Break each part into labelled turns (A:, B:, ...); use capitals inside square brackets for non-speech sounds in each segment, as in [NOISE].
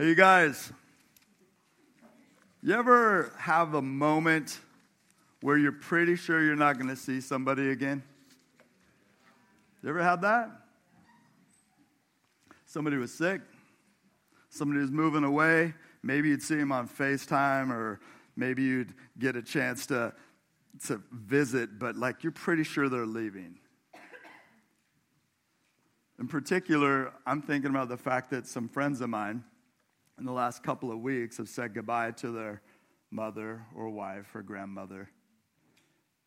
A: Hey, you guys, you ever have a moment where you're pretty sure you're not going to see somebody again? You ever had that? Somebody was sick, somebody was moving away. Maybe you'd see them on FaceTime, or maybe you'd get a chance to, to visit, but like you're pretty sure they're leaving. In particular, I'm thinking about the fact that some friends of mine in the last couple of weeks have said goodbye to their mother or wife or grandmother.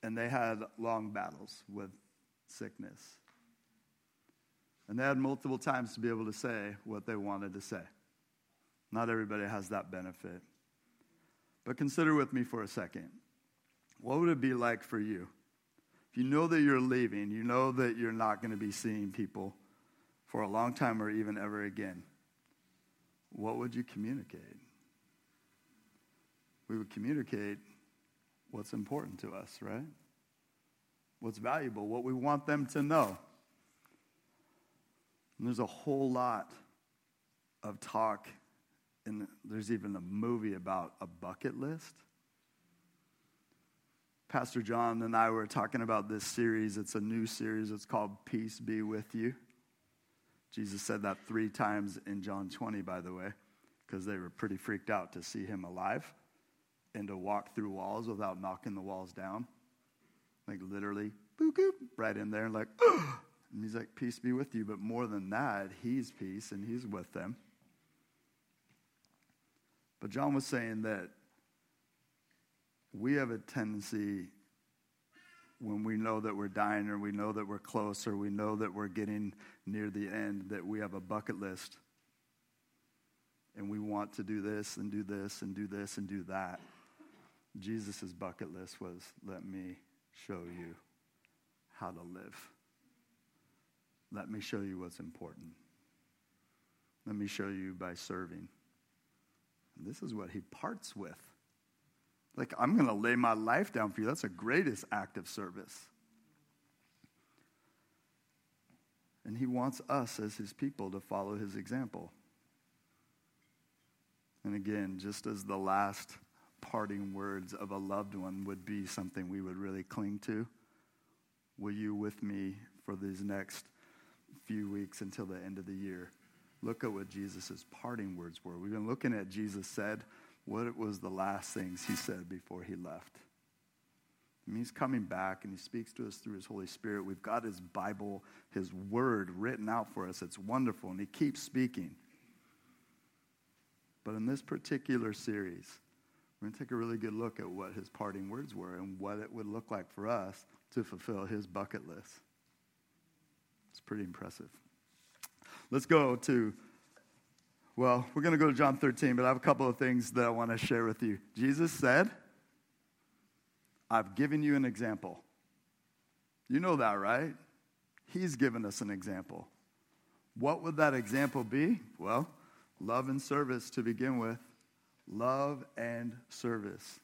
A: And they had long battles with sickness. And they had multiple times to be able to say what they wanted to say. Not everybody has that benefit. But consider with me for a second what would it be like for you? If you know that you're leaving, you know that you're not going to be seeing people for a long time or even ever again what would you communicate? We would communicate what's important to us, right? What's valuable, what we want them to know. And there's a whole lot of talk, and there's even a movie about a bucket list. Pastor John and I were talking about this series. It's a new series. It's called Peace Be With You. Jesus said that three times in John 20, by the way, because they were pretty freaked out to see him alive and to walk through walls without knocking the walls down. Like literally, boop, boop, right in there, and like, and he's like, Peace be with you. But more than that, he's peace and he's with them. But John was saying that we have a tendency when we know that we're dying or we know that we're close or we know that we're getting near the end that we have a bucket list and we want to do this and do this and do this and do that. Jesus' bucket list was let me show you how to live. Let me show you what's important. Let me show you by serving. And this is what he parts with. Like, I'm going to lay my life down for you. That's the greatest act of service. And he wants us as his people to follow his example. And again, just as the last parting words of a loved one would be something we would really cling to, will you with me for these next few weeks until the end of the year? Look at what Jesus' parting words were. We've been looking at Jesus said, what it was the last things he said before he left. I mean, he's coming back and he speaks to us through his Holy Spirit. We've got his Bible, his word written out for us. It's wonderful, and he keeps speaking. But in this particular series, we're going to take a really good look at what his parting words were and what it would look like for us to fulfill his bucket list. It's pretty impressive. Let's go to well, we're going to go to John 13, but I have a couple of things that I want to share with you. Jesus said, I've given you an example. You know that, right? He's given us an example. What would that example be? Well, love and service to begin with. Love and service.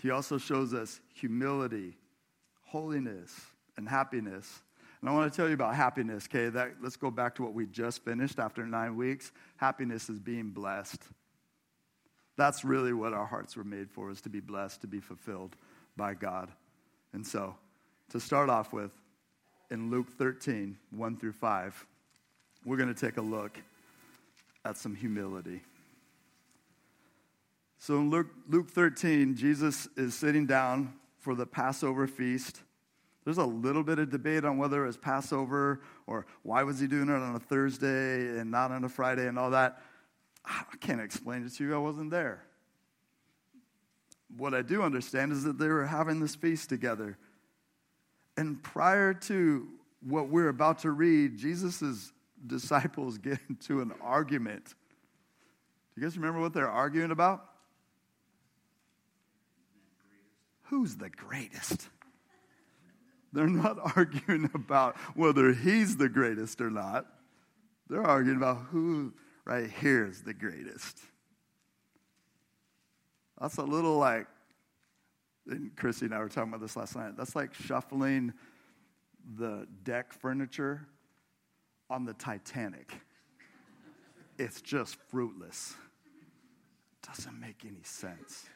A: He also shows us humility, holiness, and happiness. And I want to tell you about happiness, okay? That, let's go back to what we just finished after nine weeks. Happiness is being blessed. That's really what our hearts were made for, is to be blessed, to be fulfilled by God. And so, to start off with, in Luke 13, 1 through 5, we're going to take a look at some humility. So in Luke, Luke 13, Jesus is sitting down for the Passover feast. There's a little bit of debate on whether it was Passover or why was he doing it on a Thursday and not on a Friday and all that. I can't explain it to you. I wasn't there. What I do understand is that they were having this feast together. And prior to what we're about to read, Jesus' disciples [LAUGHS] get into an argument. Do you guys remember what they're arguing about? Who's the greatest? They're not [LAUGHS] arguing about whether he's the greatest or not. They're arguing about who right here is the greatest. That's a little like, and Chrissy and I were talking about this last night. That's like shuffling the deck furniture on the Titanic. it's just fruitless. Doesn't make any sense.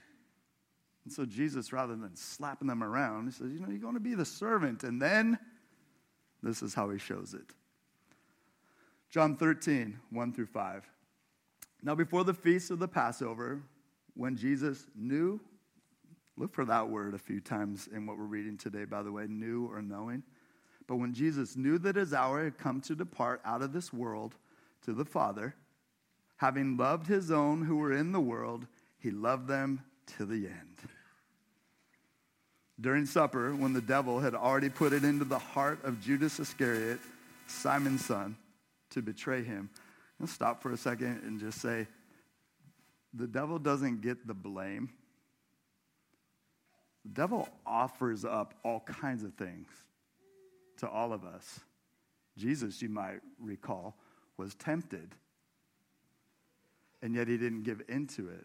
A: And so Jesus, rather than slapping them around, he says, You know, you're going to be the servant. And then this is how he shows it. John 13, 1 through 5. Now, before the feast of the Passover, when Jesus knew, look for that word a few times in what we're reading today, by the way, knew or knowing. But when Jesus knew that his hour had come to depart out of this world to the Father, having loved his own who were in the world, he loved them to the end. During supper, when the devil had already put it into the heart of Judas Iscariot, Simon's son, to betray him, let's stop for a second and just say the devil doesn't get the blame. The devil offers up all kinds of things to all of us. Jesus, you might recall, was tempted, and yet he didn't give into it.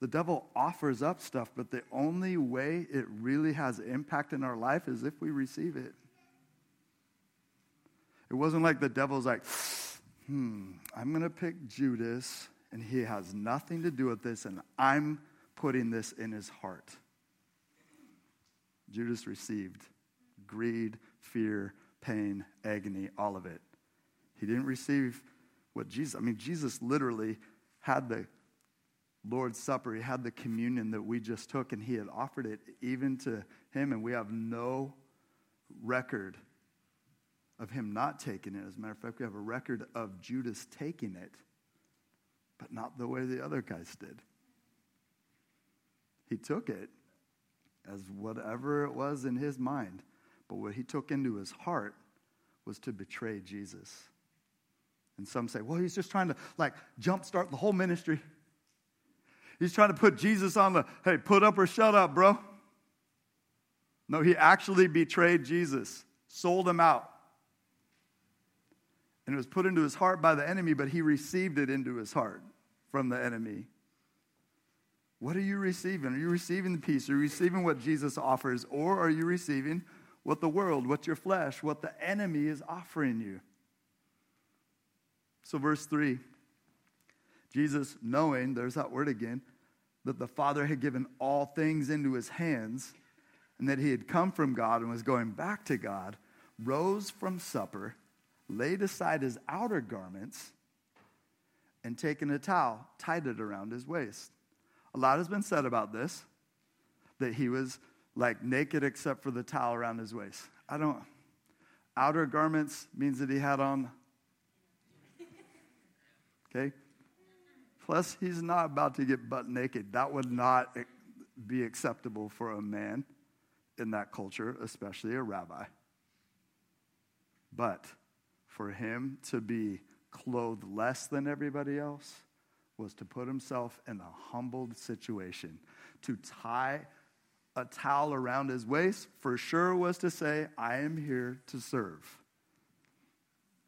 A: The devil offers up stuff, but the only way it really has impact in our life is if we receive it. It wasn't like the devil's like, hmm, I'm going to pick Judas, and he has nothing to do with this, and I'm putting this in his heart. Judas received greed, fear, pain, agony, all of it. He didn't receive what Jesus, I mean, Jesus literally had the Lord's Supper, he had the communion that we just took, and he had offered it even to him, and we have no record of him not taking it. As a matter of fact, we have a record of Judas taking it, but not the way the other guys did. He took it as whatever it was in his mind, but what he took into his heart was to betray Jesus. And some say, well, he's just trying to like jumpstart the whole ministry. He's trying to put Jesus on the, hey, put up or shut up, bro. No, he actually betrayed Jesus, sold him out. And it was put into his heart by the enemy, but he received it into his heart from the enemy. What are you receiving? Are you receiving the peace? Are you receiving what Jesus offers? Or are you receiving what the world, what your flesh, what the enemy is offering you? So, verse 3 Jesus, knowing, there's that word again, that the Father had given all things into his hands and that he had come from God and was going back to God, rose from supper, laid aside his outer garments, and taking a towel, tied it around his waist. A lot has been said about this, that he was like naked except for the towel around his waist. I don't, outer garments means that he had on, [LAUGHS] okay? Plus, he's not about to get butt naked. That would not be acceptable for a man in that culture, especially a rabbi. But for him to be clothed less than everybody else was to put himself in a humbled situation. To tie a towel around his waist for sure was to say, I am here to serve.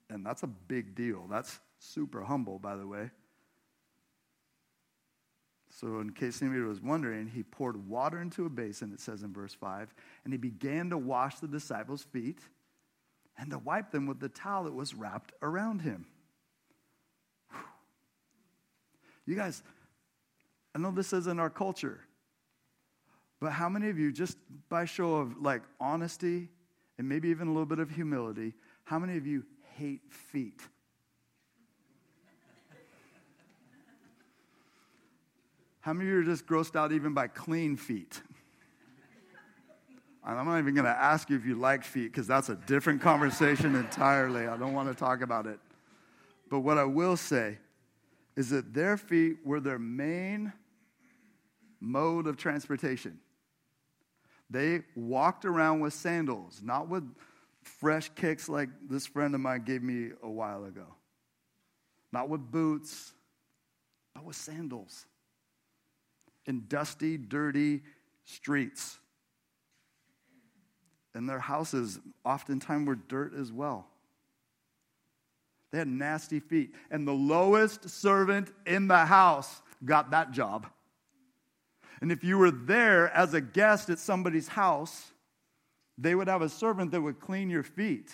A: And that's a big deal. That's super humble, by the way. So, in case anybody was wondering, he poured water into a basin, it says in verse 5, and he began to wash the disciples' feet and to wipe them with the towel that was wrapped around him. You guys, I know this isn't our culture, but how many of you, just by show of like honesty and maybe even a little bit of humility, how many of you hate feet? How many of you are just grossed out even by clean feet? And I'm not even going to ask you if you like feet because that's a different conversation entirely. I don't want to talk about it. But what I will say is that their feet were their main mode of transportation. They walked around with sandals, not with fresh kicks like this friend of mine gave me a while ago, not with boots, but with sandals in dusty, dirty streets. And their houses oftentimes were dirt as well. They had nasty feet. And the lowest servant in the house got that job. And if you were there as a guest at somebody's house, they would have a servant that would clean your feet.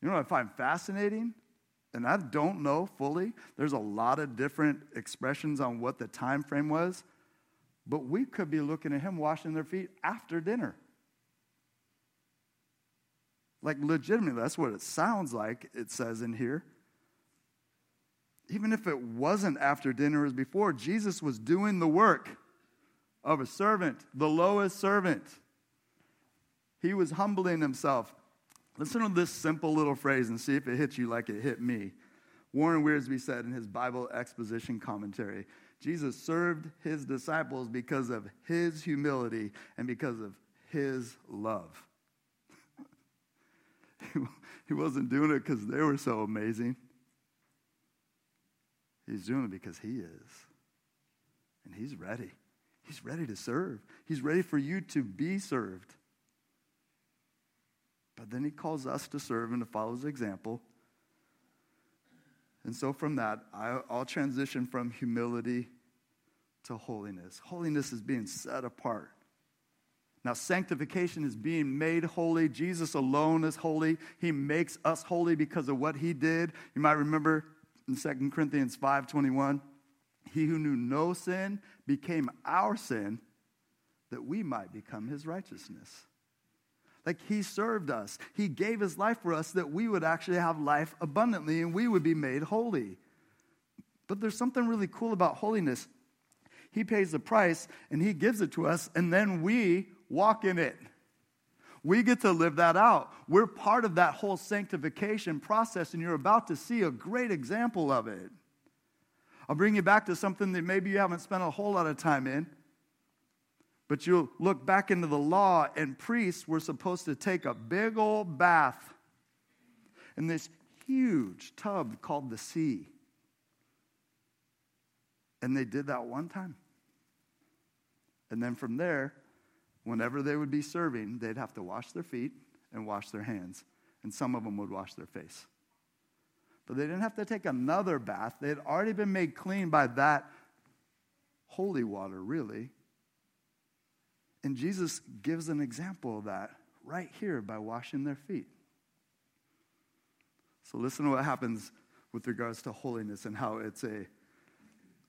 A: You know what I find fascinating? And I don't know fully. There's a lot of different expressions on what the time frame was, but we could be looking at him washing their feet after dinner. Like, legitimately, that's what it sounds like, it says in here. Even if it wasn't after dinner as before, Jesus was doing the work of a servant, the lowest servant. He was humbling himself. Listen to this simple little phrase and see if it hits you like it hit me. Warren Wiersbe said in his Bible exposition commentary Jesus served his disciples because of his humility and because of his love. [LAUGHS] he wasn't doing it because they were so amazing. He's doing it because he is. And he's ready. He's ready to serve. He's ready for you to be served. But then he calls us to serve and to follow his example. And so from that, I'll transition from humility to holiness. Holiness is being set apart. Now, sanctification is being made holy. Jesus alone is holy. He makes us holy because of what he did. You might remember in 2 Corinthians 5:21, he who knew no sin became our sin that we might become his righteousness. Like he served us. He gave his life for us that we would actually have life abundantly and we would be made holy. But there's something really cool about holiness. He pays the price and he gives it to us, and then we walk in it. We get to live that out. We're part of that whole sanctification process, and you're about to see a great example of it. I'll bring you back to something that maybe you haven't spent a whole lot of time in. But you'll look back into the law, and priests were supposed to take a big old bath in this huge tub called the sea. And they did that one time. And then from there, whenever they would be serving, they'd have to wash their feet and wash their hands. And some of them would wash their face. But they didn't have to take another bath. They had already been made clean by that holy water, really. And Jesus gives an example of that right here by washing their feet. So listen to what happens with regards to holiness and how it's a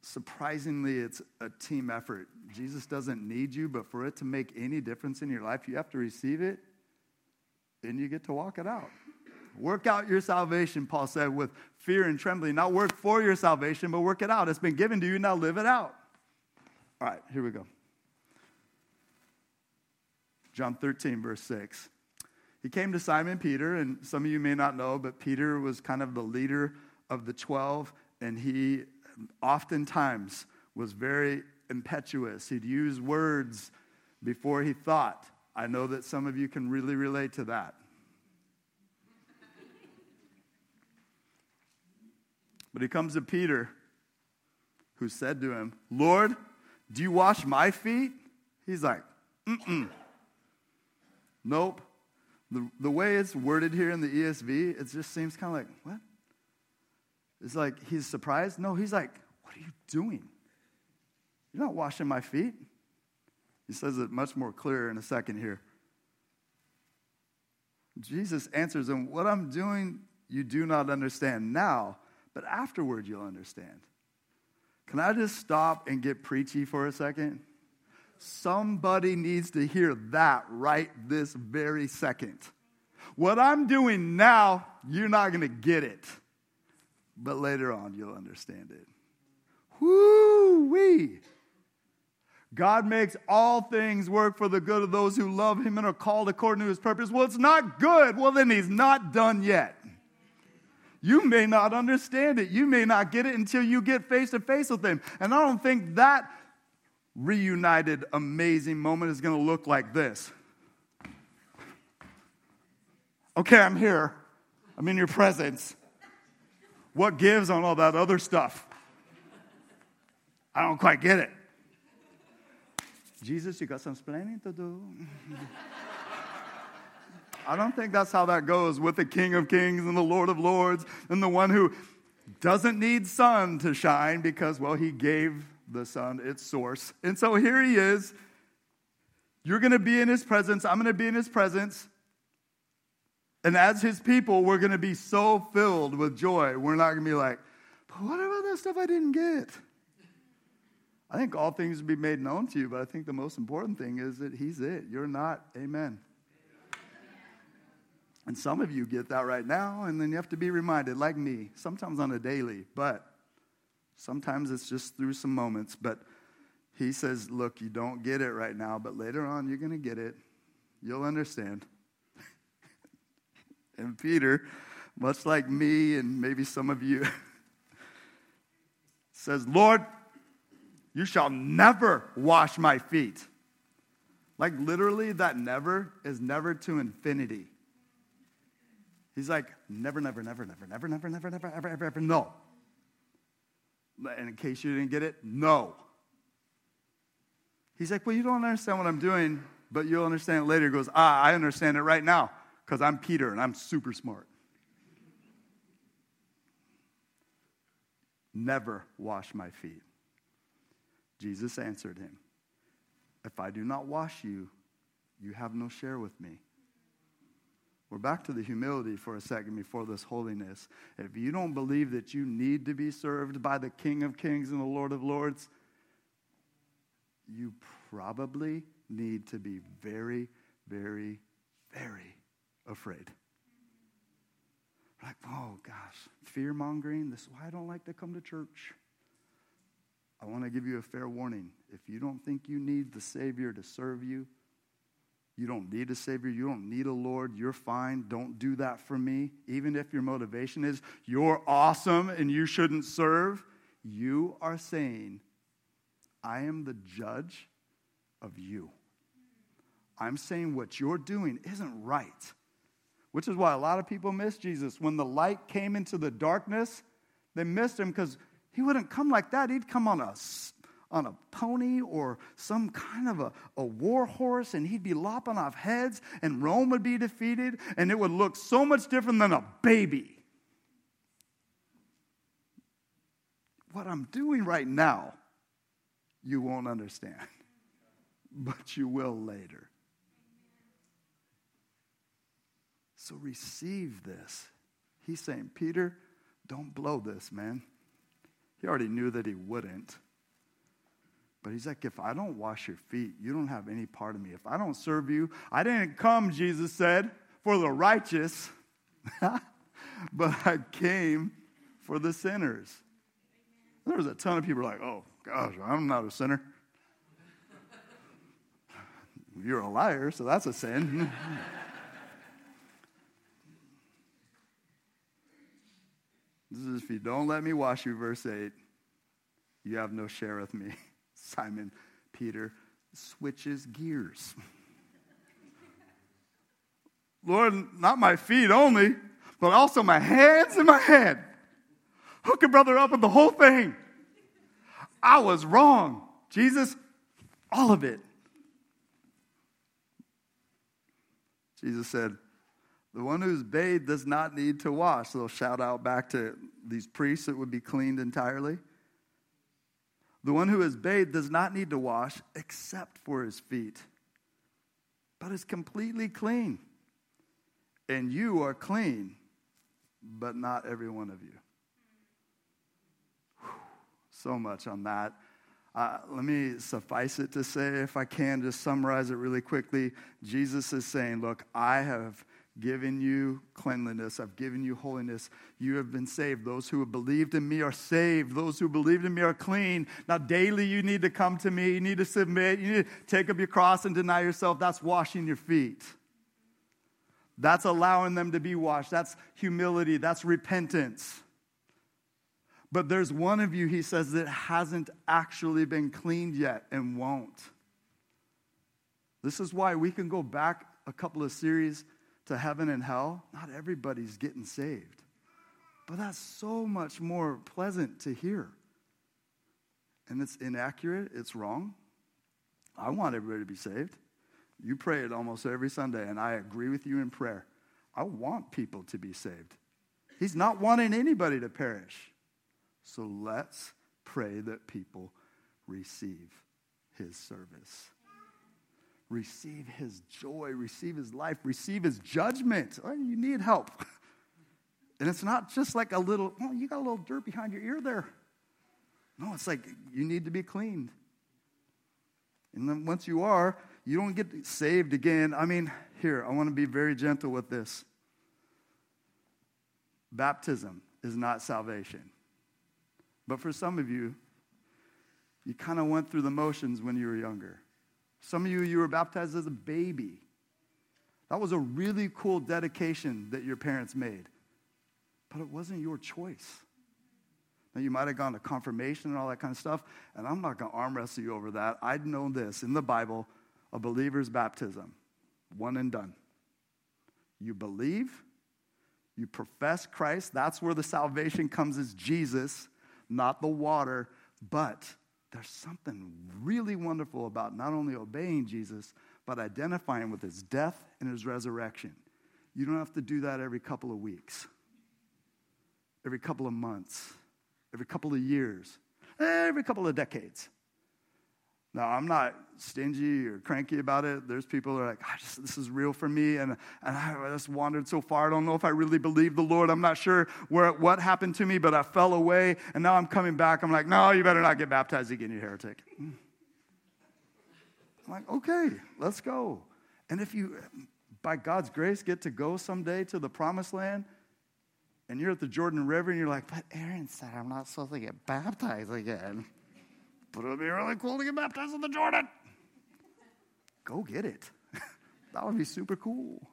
A: surprisingly it's a team effort. Jesus doesn't need you, but for it to make any difference in your life, you have to receive it and you get to walk it out. Work out your salvation, Paul said, with fear and trembling. Not work for your salvation, but work it out. It's been given to you, now live it out. All right, here we go. John 13, verse 6. He came to Simon Peter, and some of you may not know, but Peter was kind of the leader of the 12, and he oftentimes was very impetuous. He'd use words before he thought. I know that some of you can really relate to that. But he comes to Peter, who said to him, Lord, do you wash my feet? He's like, mm. Nope. The, the way it's worded here in the ESV, it just seems kind of like, what? It's like he's surprised. No, he's like, what are you doing? You're not washing my feet. He says it much more clear in a second here. Jesus answers him, What I'm doing, you do not understand now, but afterward you'll understand. Can I just stop and get preachy for a second? Somebody needs to hear that right this very second. What I'm doing now, you're not going to get it. But later on, you'll understand it. Whoo wee. God makes all things work for the good of those who love him and are called according to his purpose. Well, it's not good. Well, then he's not done yet. You may not understand it. You may not get it until you get face to face with him. And I don't think that reunited, amazing moment is going to look like this. Okay, I'm here. I'm in your presence. What gives on all that other stuff? I don't quite get it. Jesus, you got some explaining to do. I don't think that's how that goes with the King of Kings and the Lord of Lords and the one who doesn't need sun to shine because, well, he gave the sun, its source. [LAUGHS] And so here he is. You're going to be in his presence. I'm going to be in his presence. And as his people, we're going to be so filled with joy. We're not going to be like, but what about that stuff I didn't get? I think all things will be made known to you, but I think the most important thing is that he's it. You're not. Amen. And some of you get that right now, and then you have to be reminded, like me, sometimes on a daily, but sometimes it's just through some moments. But he says, Look, you don't get it right now, but later on you're going to get it. You'll understand. [LAUGHS] and Peter, much like me and maybe some of you, [LAUGHS] says, Lord, you shall never wash my feet. Like literally, that never is never to infinity. He's like, never, never, never, never, never, never, never, never, ever, ever, ever, no. And in case you didn't get it, no. He's like, well, you don't understand what I'm doing, but you'll understand it later. He goes, ah, I understand it right now because I'm Peter and I'm super smart. Never wash my feet. Jesus answered him, If I do not wash you, you have no share with me. We're back to the humility for a second before this holiness. If you don't believe that you need to be served by the King of Kings and the Lord of Lords, you probably need to be very, very, very afraid. Like, oh gosh, fear mongering. This is why I don't like to come to church. I want to give you a fair warning. If you don't think you need the Savior to serve you, you don't need a Savior. You don't need a Lord. You're fine. Don't do that for me. Even if your motivation is you're awesome and you shouldn't serve, you are saying, I am the judge of you. I'm saying what you're doing isn't right. Which is why a lot of people miss Jesus. When the light came into the darkness, they missed him because he wouldn't come like that. He'd come on a on a pony or some kind of a, a war horse, and he'd be lopping off heads, and Rome would be defeated, and it would look so much different than a baby. What I'm doing right now, you won't understand, [LAUGHS] but you will later. So receive this. He's saying, Peter, don't blow this, man. He already knew that he wouldn't. But he's like, if I don't wash your feet, you don't have any part of me. If I don't serve you, I didn't come, Jesus said, for the righteous, [LAUGHS] but I came for the sinners. There's a ton of people like, oh, gosh, I'm not a sinner. [LAUGHS] You're a liar, so that's a sin. [LAUGHS] this is if you don't let me wash you, verse 8, you have no share with me. Simon Peter switches gears. Lord, not my feet only, but also my hands and my head. Hook a brother up with the whole thing. I was wrong. Jesus, all of it. Jesus said, The one who's bathed does not need to wash. So shout out back to these priests that would be cleaned entirely. The one who is bathed does not need to wash except for his feet, but is completely clean. And you are clean, but not every one of you. Whew, so much on that. Uh, let me suffice it to say, if I can, just summarize it really quickly. Jesus is saying, Look, I have given you cleanliness. I've given you holiness. You have been saved. Those who have believed in me are saved. Those who believed in me are clean. Now, daily, you need to come to me. You need to submit. You need to take up your cross and deny yourself. That's washing your feet. That's allowing them to be washed. That's humility. That's repentance. But there's one of you, he says, that hasn't actually been cleaned yet and won't. This is why we can go back a couple of series to heaven and hell, not everybody's getting saved. But that's so much more pleasant to hear. And it's inaccurate, it's wrong. I want everybody to be saved. You pray it almost every Sunday, and I agree with you in prayer. I want people to be saved. He's not wanting anybody to perish. So let's pray that people receive his service. Receive his joy, receive his life, receive his judgment. Oh, you need help. [LAUGHS] And it's not just like a little, oh, you got a little dirt behind your ear there. No, it's like you need to be cleaned. And then once you are, you don't get saved again. I mean, here, I want to be very gentle with this. Baptism is not salvation. But for some of you, you kind of went through the motions when you were younger. Some of you, you were baptized as a baby. That was a really cool dedication that your parents made, but it wasn't your choice. Now, you might have gone to confirmation and all that kind of stuff, and I'm not going to arm wrestle you over that. I'd known this in the Bible a believer's baptism, one and done. You believe, you profess Christ, that's where the salvation comes as Jesus, not the water, but there's something really wonderful about not only obeying Jesus, but identifying with his death and his resurrection. You don't have to do that every couple of weeks, every couple of months, every couple of years, every couple of decades. Now, I'm not stingy or cranky about it. There's people that are like, just, this is real for me, and, and I just wandered so far. I don't know if I really believe the Lord. I'm not sure where, what happened to me, but I fell away, and now I'm coming back. I'm like, no, you better not get baptized again, you heretic. [LAUGHS] I'm like, okay, let's go. And if you, by God's grace, get to go someday to the promised land, and you're at the Jordan River, and you're like, but Aaron said I'm not supposed to get baptized again. But it would be really cool to get baptized in the Jordan. Go get it. [LAUGHS] that would be super cool.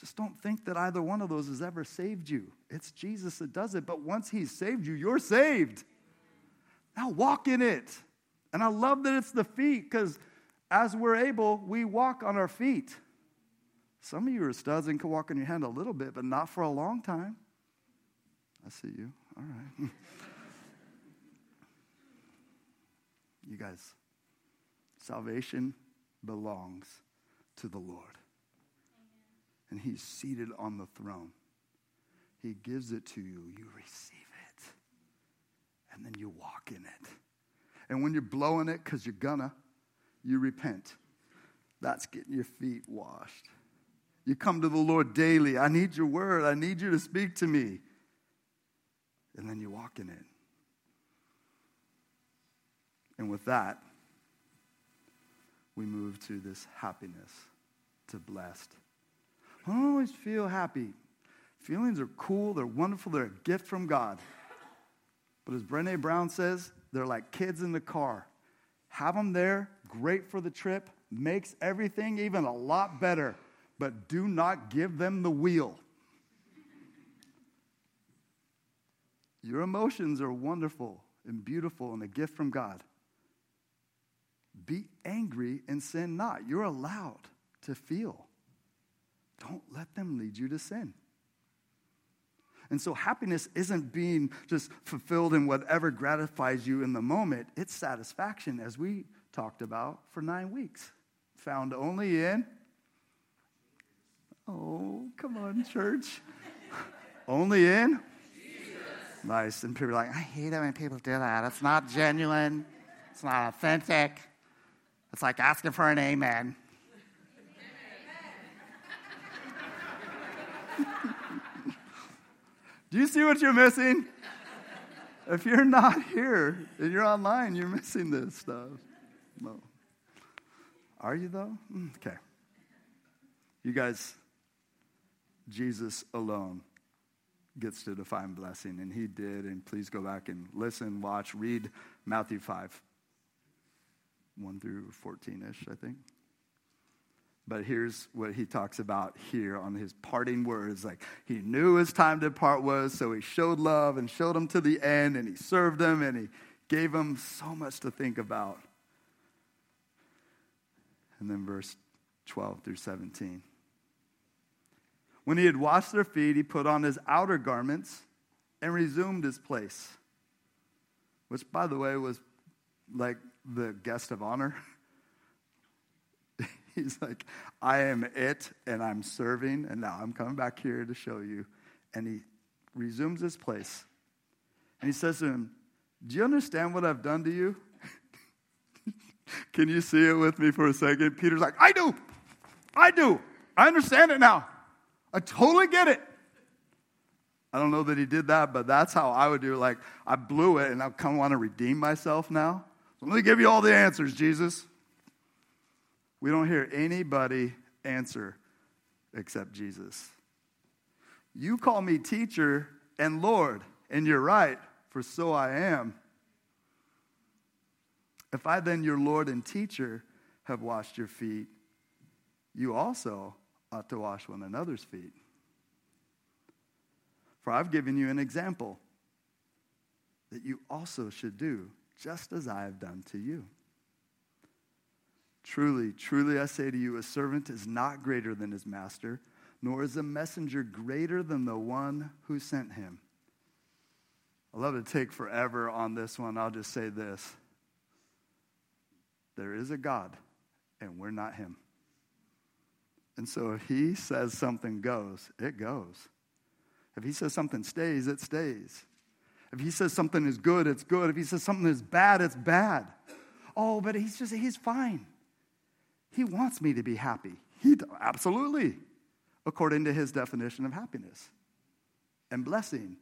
A: Just don't think that either one of those has ever saved you. It's Jesus that does it. But once He's saved you, you're saved. Now walk in it. And I love that it's the feet because as we're able, we walk on our feet. Some of you are studs and can walk on your hand a little bit, but not for a long time. I see you. All right. [LAUGHS] You guys, salvation belongs to the Lord. And He's seated on the throne. He gives it to you, you receive it, and then you walk in it. And when you're blowing it, because you're gonna, you repent. That's getting your feet washed. You come to the Lord daily. I need your word. I need you to speak to me. And then you walk in it. And with that, we move to this happiness, to blessed. I don't always feel happy. Feelings are cool, they're wonderful, they're a gift from God. But as Brene Brown says, they're like kids in the car. Have them there, great for the trip, makes everything even a lot better, but do not give them the wheel. Your emotions are wonderful and beautiful and a gift from God. Be angry and sin not. You're allowed to feel. Don't let them lead you to sin. And so happiness isn't being just fulfilled in whatever gratifies you in the moment, it's satisfaction, as we talked about for nine weeks, found only in. Oh, come on, church. [LAUGHS] only in? Jesus. Nice. And people are like, I hate it when people do that. It's not genuine, it's not authentic. It's like asking for an amen. [LAUGHS] Do you see what you're missing? If you're not here and you're online, you're missing this stuff. No. Are you though? Mm, okay. You guys, Jesus alone gets to define blessing, and he did. And please go back and listen, watch, read Matthew 5. 1 through 14 ish, I think. But here's what he talks about here on his parting words. Like, he knew his time to part was, so he showed love and showed them to the end, and he served them, and he gave them so much to think about. And then verse 12 through 17. When he had washed their feet, he put on his outer garments and resumed his place, which, by the way, was like the guest of honor. [LAUGHS] He's like, I am it and I'm serving, and now I'm coming back here to show you. And he resumes his place. And he says to him, Do you understand what I've done to you? [LAUGHS] Can you see it with me for a second? Peter's like, I do. I do. I understand it now. I totally get it. I don't know that he did that, but that's how I would do it. Like, I blew it and I kind of want to redeem myself now. Let me give you all the answers, Jesus. We don't hear anybody answer except Jesus. You call me teacher and Lord, and you're right, for so I am. If I then, your Lord and teacher, have washed your feet, you also ought to wash one another's feet. For I've given you an example that you also should do, just as I have done to you. Truly, truly, I say to you, a servant is not greater than his master, nor is a messenger greater than the one who sent him. I love to take forever on this one. I'll just say this there is a God, and we're not him. And so if he says something goes, it goes. If he says something stays, it stays. If he says something is good, it's good. If he says something is bad, it's bad. Oh, but he's just, he's fine. He wants me to be happy. He, absolutely, according to his definition of happiness and blessing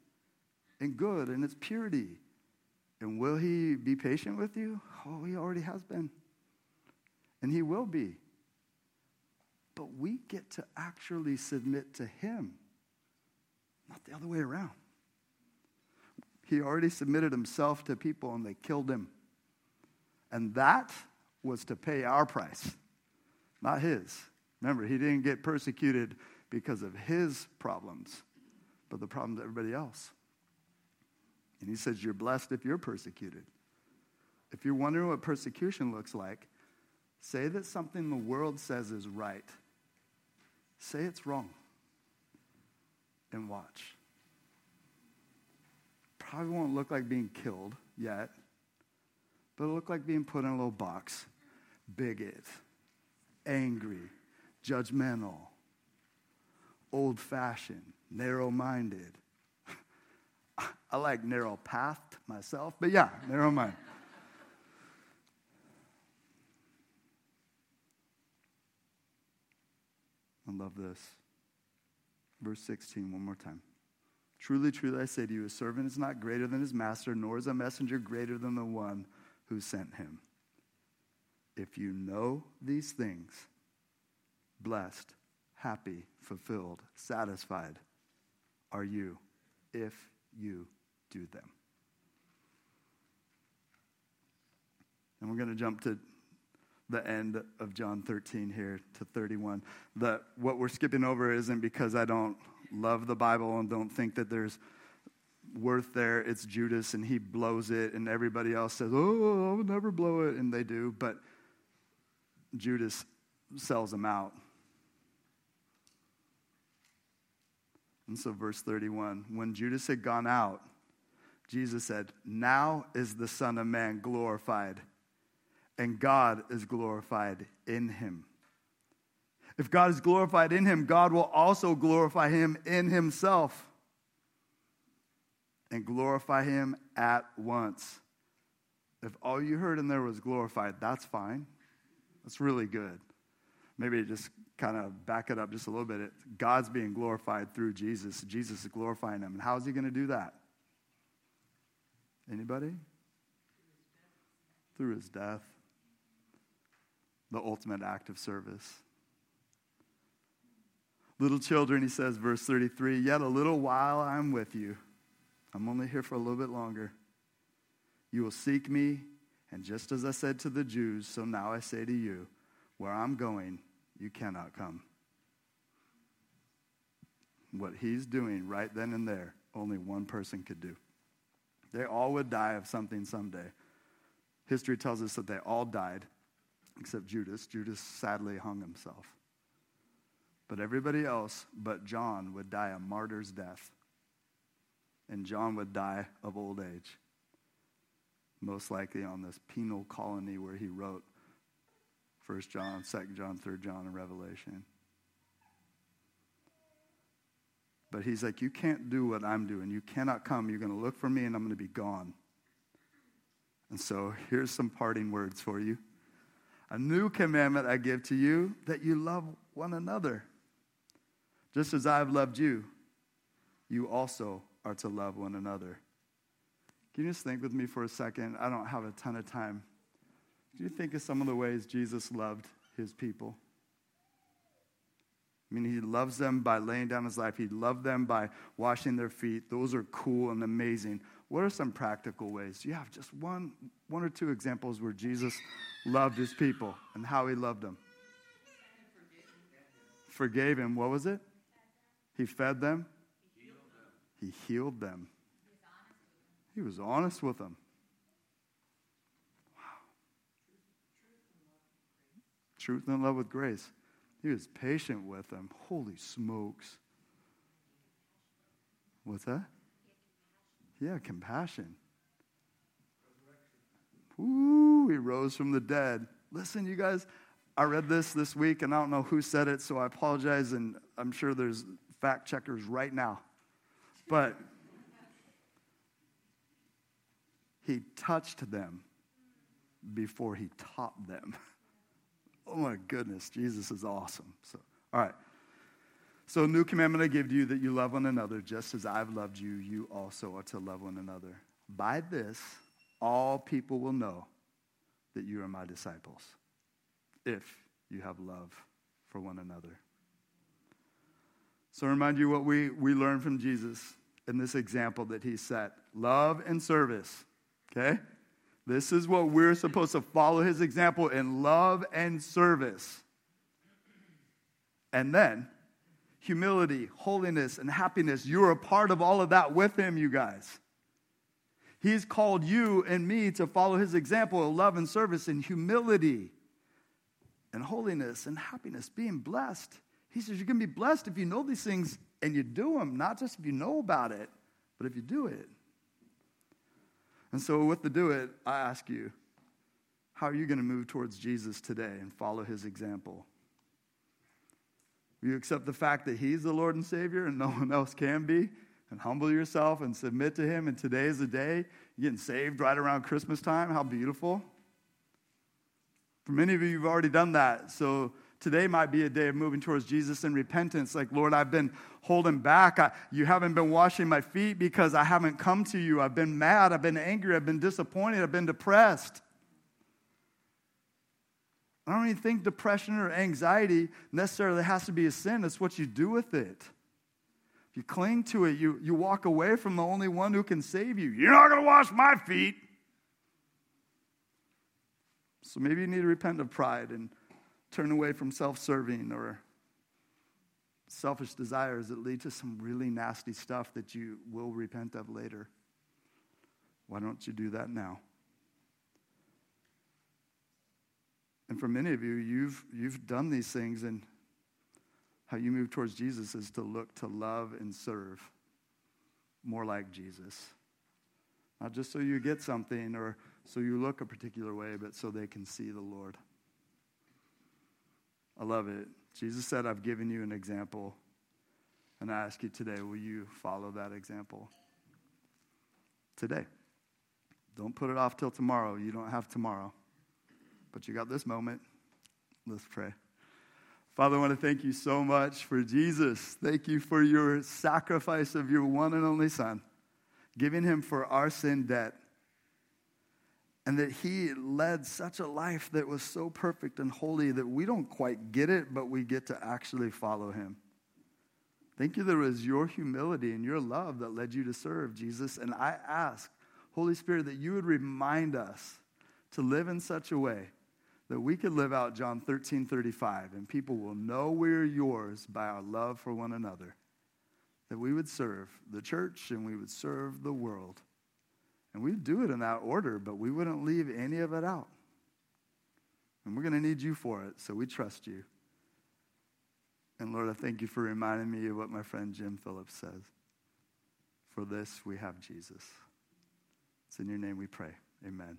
A: and good and its purity. And will he be patient with you? Oh, he already has been. And he will be. But we get to actually submit to him, not the other way around. He already submitted himself to people and they killed him. And that was to pay our price not his. Remember, he didn't get persecuted because of his problems, but the problems of everybody else. And he says, You're blessed if you're persecuted. If you're wondering what persecution looks like, say that something the world says is right. Say it's wrong. And watch. Probably won't look like being killed yet, but it'll look like being put in a little box. Bigot angry, judgmental, old fashioned, narrow minded. [LAUGHS] I like narrow path myself, but yeah, narrow mind. [LAUGHS] I love this. Verse 16, one more time. Truly, truly, I say to you, a servant is not greater than his master, nor is a messenger greater than the one who sent him. If you know these things, blessed, happy, fulfilled, satisfied are you if you do them. And we're going to jump to the end of John 13 here to 31. The, what we're skipping over isn't because I don't love the Bible and don't think that there's worth there. It's Judas and he blows it, and everybody else says, Oh, I would never blow it, and they do. But Judas sells him out. And so, verse 31 when Judas had gone out, Jesus said, Now is the Son of Man glorified, and God is glorified in him. If God is glorified in him, God will also glorify him in himself and glorify him at once. If all you heard in there was glorified, that's fine. That's really good. Maybe just kind of back it up just a little bit. God's being glorified through Jesus. Jesus is glorifying him. And how is he going to do that? Anybody? Through his death. The ultimate act of service. Little children, he says, verse 33, yet a little while I'm with you. I'm only here for a little bit longer. You will seek me and just as I said to the Jews, so now I say to you, where I'm going, you cannot come. What he's doing right then and there, only one person could do. They all would die of something someday. History tells us that they all died, except Judas. Judas sadly hung himself. But everybody else but John would die a martyr's death. And John would die of old age most likely on this penal colony where he wrote 1 John, 2 John, 3 John, and Revelation. But he's like, You can't do what I'm doing. You cannot come. You're going to look for me, and I'm going to be gone. And so here's some parting words for you. A new commandment I give to you that you love one another. Just as I have loved you, you also are to love one another. Can you just think with me for a second? I don't have a ton of time. Do you think of some of the ways Jesus loved his people? I mean, he loves them by laying down his life. He loved them by washing their feet. Those are cool and amazing. What are some practical ways? Do you have just one, one or two examples where Jesus loved his people and how he loved them? Forgave him. What was it? He fed them. He healed them. He was honest with them. Wow. Truth and love with grace. He was patient with them. Holy smokes. What's that? Yeah, compassion. Ooh, he rose from the dead. Listen, you guys, I read this this week, and I don't know who said it, so I apologize, and I'm sure there's fact checkers right now. But he touched them before he taught them. [LAUGHS] oh my goodness, Jesus is awesome. So, all right. So, new commandment I give to you that you love one another, just as I've loved you, you also are to love one another. By this, all people will know that you are my disciples, if you have love for one another. So, I remind you what we, we learned from Jesus in this example that he set love and service. Okay? This is what we're supposed to follow his example in love and service. And then, humility, holiness, and happiness. You're a part of all of that with him, you guys. He's called you and me to follow his example of love and service and humility and holiness and happiness, being blessed. He says you're going to be blessed if you know these things and you do them, not just if you know about it, but if you do it. And so, with the do it, I ask you, how are you going to move towards Jesus today and follow his example? Will you accept the fact that he's the Lord and Savior and no [LAUGHS] one else can be? And humble yourself and submit to him. And today is the day you're getting saved right around Christmas time. How beautiful. For many of you, you've already done that. So today might be a day of moving towards Jesus in repentance. Like, Lord, I've been holding back. I, you haven't been washing my feet because I haven't come to you. I've been mad. I've been angry. I've been disappointed. I've been depressed. I don't even think depression or anxiety necessarily has to be a sin. It's what you do with it. If you cling to it, you, you walk away from the only one who can save you. You're not going to wash my feet. So maybe you need to repent of pride and turn away from self serving or selfish desires that lead to some really nasty stuff that you will repent of later. Why don't you do that now? And for many of you, you've, you've done these things, and how you move towards Jesus is to look to love and serve more like Jesus. Not just so you get something or so you look a particular way, but so they can see the Lord. I love it. Jesus said, I've given you an example. And I ask you today, will you follow that example? Today. Don't put it off till tomorrow. You don't have tomorrow. But you got this moment. Let's pray. Father, I want to thank you so much for Jesus. Thank you for your sacrifice of your one and only Son, giving him for our sin debt and that he led such a life that was so perfect and holy that we don't quite get it, but we get to actually follow him. Thank you that it was your humility and your love that led you to serve Jesus. And I ask, Holy Spirit, that you would remind us to live in such a way that we could live out John 13 35, and people will know we're yours by our love for one another. That we would serve the church and we would serve the world and we'd do it in that order, but we wouldn't leave any of it out. And we're going to need you for it, so we trust you. And Lord, I thank you for reminding me of what my friend Jim Phillips says. For this, we have Jesus. It's in your name we pray. Amen.